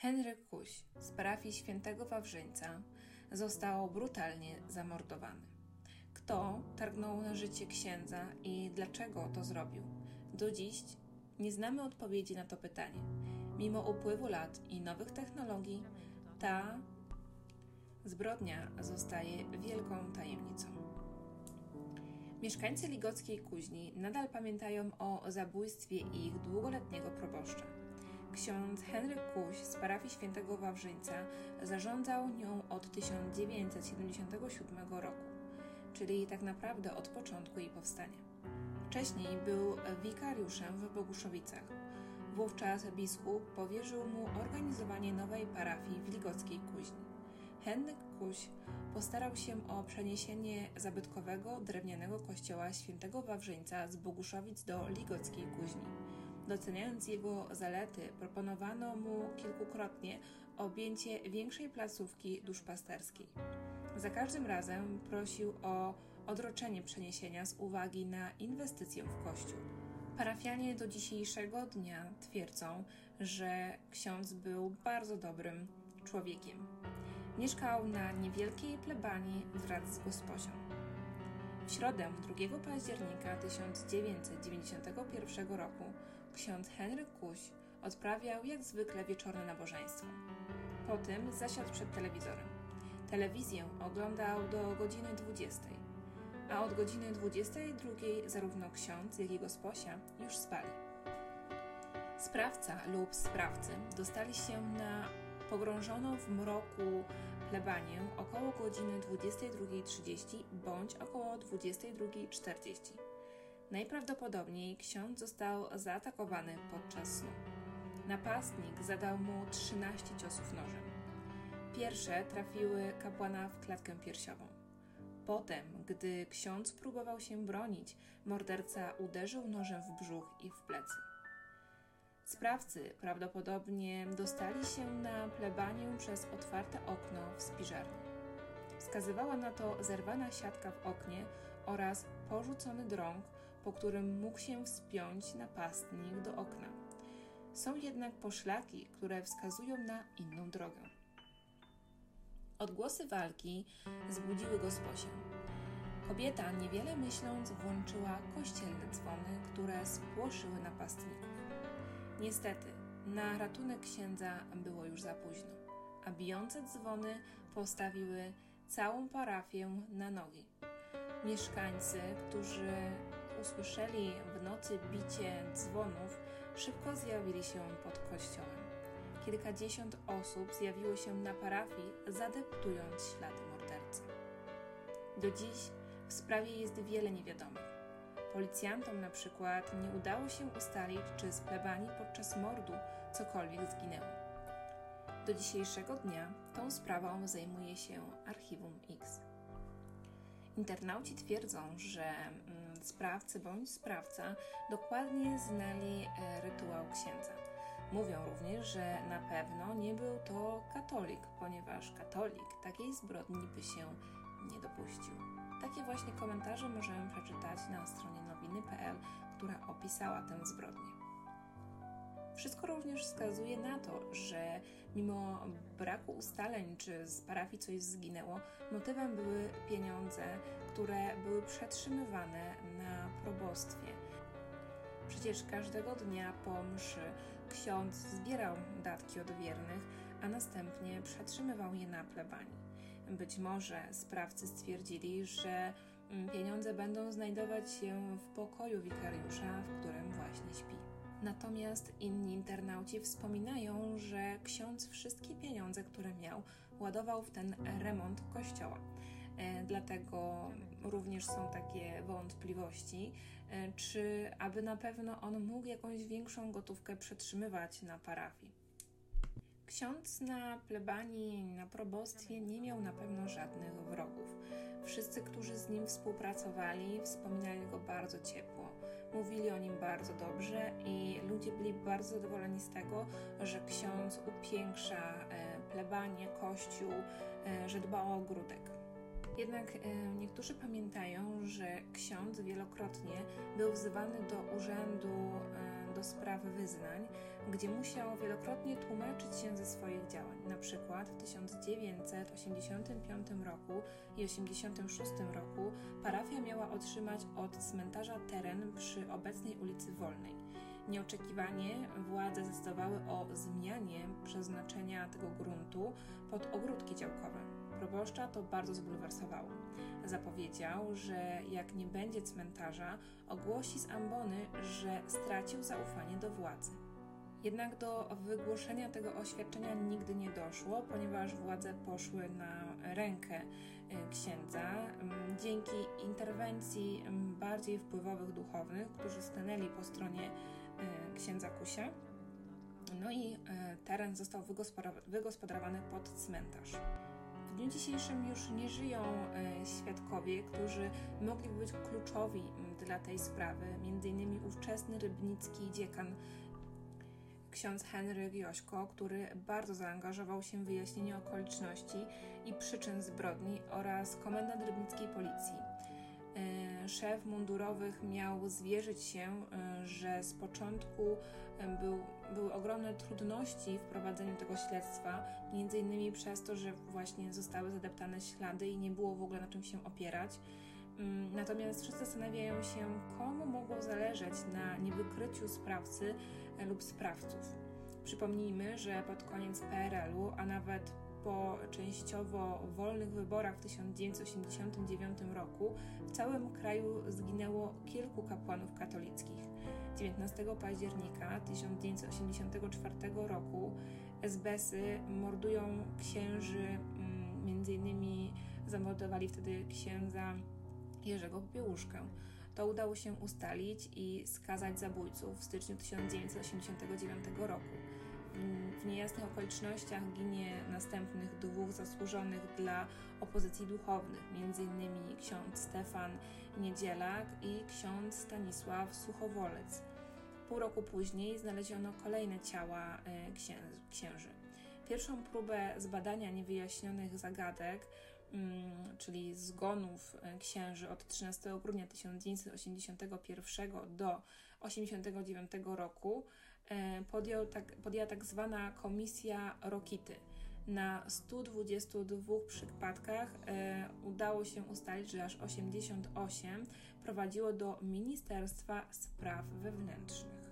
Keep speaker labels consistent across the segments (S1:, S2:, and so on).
S1: Henryk Kuś z parafii świętego Wawrzyńca został brutalnie zamordowany. Kto targnął na życie księdza i dlaczego to zrobił? Do dziś nie znamy odpowiedzi na to pytanie. Mimo upływu lat i nowych technologii, ta zbrodnia zostaje wielką tajemnicą. Mieszkańcy Ligockiej Kuźni nadal pamiętają o zabójstwie ich długoletniego proboszcza. Ksiądz Henryk Kuś z parafii świętego Wawrzyńca zarządzał nią od 1977 roku, czyli tak naprawdę od początku jej powstania. Wcześniej był wikariuszem w Boguszowicach. Wówczas biskup powierzył mu organizowanie nowej parafii w Ligockiej Kuźni. Henryk Kuś postarał się o przeniesienie zabytkowego drewnianego kościoła świętego Wawrzyńca z Boguszowic do Ligockiej Kuźni. Doceniając jego zalety, proponowano mu kilkukrotnie objęcie większej placówki duszpasterskiej. Za każdym razem prosił o odroczenie przeniesienia z uwagi na inwestycję w kościół. Parafianie do dzisiejszego dnia twierdzą, że ksiądz był bardzo dobrym człowiekiem. Mieszkał na niewielkiej plebanii wraz z gosposią. W środę 2 października 1991 roku ksiądz Henryk Kuś odprawiał jak zwykle wieczorne nabożeństwo. Potem zasiadł przed telewizorem. Telewizję oglądał do godziny 20, a od godziny 22 zarówno ksiądz, jak i gosposia już spali. Sprawca lub sprawcy dostali się na pogrążoną w mroku plebanię około godziny 22.30 bądź około 22.40. Najprawdopodobniej ksiądz został zaatakowany podczas snu. Napastnik zadał mu 13 ciosów nożem. Pierwsze trafiły kapłana w klatkę piersiową. Potem, gdy ksiądz próbował się bronić, morderca uderzył nożem w brzuch i w plecy. Sprawcy prawdopodobnie dostali się na plebanię przez otwarte okno w spiżarni. Wskazywała na to zerwana siatka w oknie oraz porzucony drąg, po którym mógł się wspiąć napastnik do okna. Są jednak poszlaki, które wskazują na inną drogę. Odgłosy walki zbudziły gosposię. Kobieta, niewiele myśląc, włączyła kościelne dzwony, które spłoszyły napastników. Niestety, na ratunek księdza było już za późno, a bijące dzwony postawiły całą parafię na nogi. Mieszkańcy, którzy usłyszeli w nocy bicie dzwonów, szybko zjawili się pod kościołem. Kilkadziesiąt osób zjawiło się na parafii, zadeptując ślady mordercy. Do dziś w sprawie jest wiele niewiadomych. Policjantom na przykład nie udało się ustalić, czy z plebanii podczas mordu cokolwiek zginęło. Do dzisiejszego dnia tą sprawą zajmuje się Archiwum X. Internauci twierdzą, że mm, sprawcy bądź sprawca dokładnie znali e, rytuał księdza. Mówią również, że na pewno nie był to katolik, ponieważ katolik takiej zbrodni by się nie dopuścił. Takie właśnie komentarze możemy przeczytać na stronie nowiny.pl, która opisała tę zbrodnię. Wszystko również wskazuje na to, że mimo braku ustaleń, czy z parafii coś zginęło, motywem były pieniądze, które były przetrzymywane na probostwie. Przecież każdego dnia po mszy ksiądz zbierał datki od wiernych, a następnie przetrzymywał je na plebanii. Być może sprawcy stwierdzili, że mm, pieniądze będą znajdować się w pokoju wikariusza, w którym właśnie śpi. Natomiast inni internauci wspominają, że ksiądz wszystkie pieniądze, które miał, ładował w ten remont kościoła. E, dlatego również są takie wątpliwości, e, czy aby na pewno on mógł jakąś większą gotówkę przetrzymywać na parafii. Ksiądz na plebanii, na probostwie nie miał na pewno żadnych wrogów. Wszyscy, którzy z nim współpracowali, wspominali go bardzo ciepło. Mówili o nim bardzo dobrze i ludzie byli bardzo zadowoleni z tego, że ksiądz upiększa e, plebanie, kościół, e, że dba o ogródek. Jednak e, niektórzy pamiętają, że ksiądz wielokrotnie był wzywany do urzędu do spraw wyznań, gdzie musiał wielokrotnie tłumaczyć się ze swoich działań. Na przykład w 1985 roku i 1986 roku parafia miała otrzymać od cmentarza teren przy obecnej ulicy Wolnej. Nieoczekiwanie władze zdecydowały o zmianie przeznaczenia tego gruntu pod ogródki działkowe. Proboszcza to bardzo zbulwersowało. Zapowiedział, że jak nie będzie cmentarza, ogłosi z ambony, że stracił zaufanie do władzy. Jednak do wygłoszenia tego oświadczenia nigdy nie doszło, ponieważ władze poszły na rękę e, księdza dzięki interwencji bardziej wpływowych duchownych, którzy stanęli po stronie e, księdza Kusia. No i e, teren został wygospodarowany pod cmentarz. W dniu dzisiejszym już nie żyją świadkowie, którzy mogliby być kluczowi dla tej sprawy, m.in. ówczesny rybnicki dziekan ksiądz Henryk Jośko, który bardzo zaangażował się w wyjaśnienie okoliczności i przyczyn zbrodni oraz komendant rybnickiej policji. E, szef mundurowych miał zwierzyć się, e, że z początku e, był, były ogromne trudności w prowadzeniu tego śledztwa, między innymi przez to, że właśnie zostały zadeptane ślady i nie było w ogóle na czym się opierać. Mm, natomiast wszyscy zastanawiają się, komu mogło zależeć na niewykryciu sprawcy lub sprawców. Przypomnijmy, że pod koniec PRL-u, a nawet po częściowo wolnych wyborach w 1989 roku w całym kraju zginęło kilku kapłanów katolickich. 19 października 1984 roku SBSy mordują księży, mm, między innymi zamordowali wtedy księdza Jerzego Popiełuszkę. To udało się ustalić i skazać zabójców w styczniu 1989 roku. W niejasnych okolicznościach ginie następnych dwóch zasłużonych dla opozycji duchownych, m.in. ksiądz Stefan Niedzielak i ksiądz Stanisław Suchowolec. Pół roku później znaleziono kolejne ciała e, księży. Pierwszą próbę zbadania niewyjaśnionych zagadek Mm, czyli zgonów e, księży od 13 grudnia 1981 do 1989 roku podjął tak, podjęła tak zwana komisja Rokity. Na 122 przypadkach e, udało się ustalić, że aż 88 prowadziło do Ministerstwa Spraw Wewnętrznych.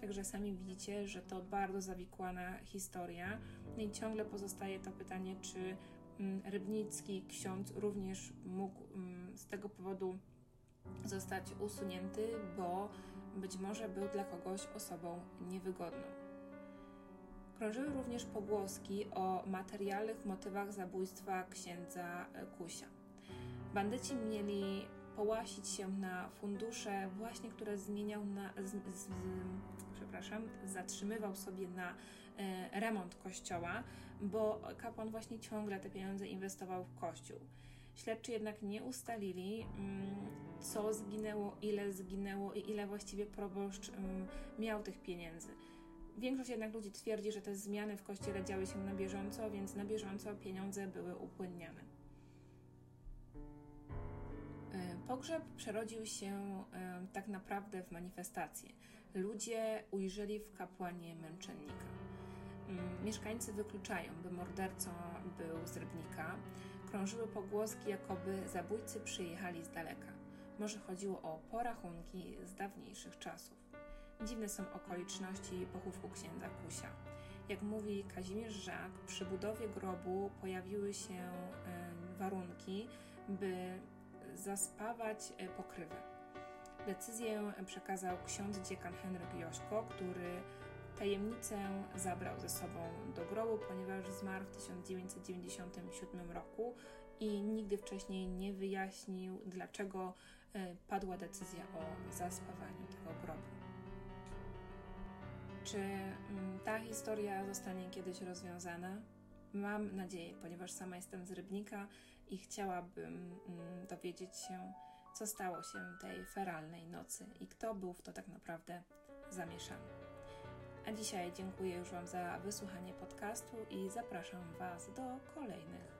S1: Także sami widzicie, że to bardzo zawikłana historia. No i ciągle pozostaje to pytanie, czy Mm, Rybnicki ksiądz również mógł mm, z tego powodu zostać usunięty, bo być może był dla kogoś osobą niewygodną. Krążyły również pogłoski o materialnych motywach zabójstwa księdza Kusia. Bandyci mieli połasić się na fundusze, właśnie które zmieniał na, z, z, przepraszam, zatrzymywał sobie na e, remont kościoła, bo kapłan właśnie ciągle te pieniądze inwestował w kościół. Śledczy jednak nie ustalili, mm, co zginęło, ile zginęło i ile właściwie proboszcz mm, miał tych pieniędzy. Większość jednak ludzi twierdzi, że te zmiany w kościele działy się na bieżąco, więc na bieżąco pieniądze były upłynniane. E, pogrzeb przerodził się e, tak naprawdę w manifestację. Ludzie ujrzeli w kapłanie męczennika. Mm, mieszkańcy wykluczają, by mordercą był z Rybnika. Krążyły pogłoski, jakoby zabójcy przyjechali z daleka. Może chodziło o porachunki z dawniejszych czasów. Dziwne są okoliczności pochówku księdza Kusia. Jak mówi Kazimierz Żak, przy budowie grobu pojawiły się e, warunki, by zaspawać e, pokrywę. Decyzję przekazał ksiądz dziekan Henryk Jośko, który tajemnicę zabrał ze sobą do grobu, ponieważ zmarł w 1997 roku i nigdy wcześniej nie wyjaśnił, dlaczego e, padła decyzja o zaspawaniu tego grobu. Czy mm, ta historia zostanie kiedyś rozwiązana? Mam nadzieję, ponieważ sama jestem z Rybnika i chciałabym mm, dowiedzieć się, co stało się tej feralnej nocy i kto był w to tak naprawdę zamieszany. A dzisiaj dziękuję już Wam za wysłuchanie podcastu i zapraszam Was do kolejnych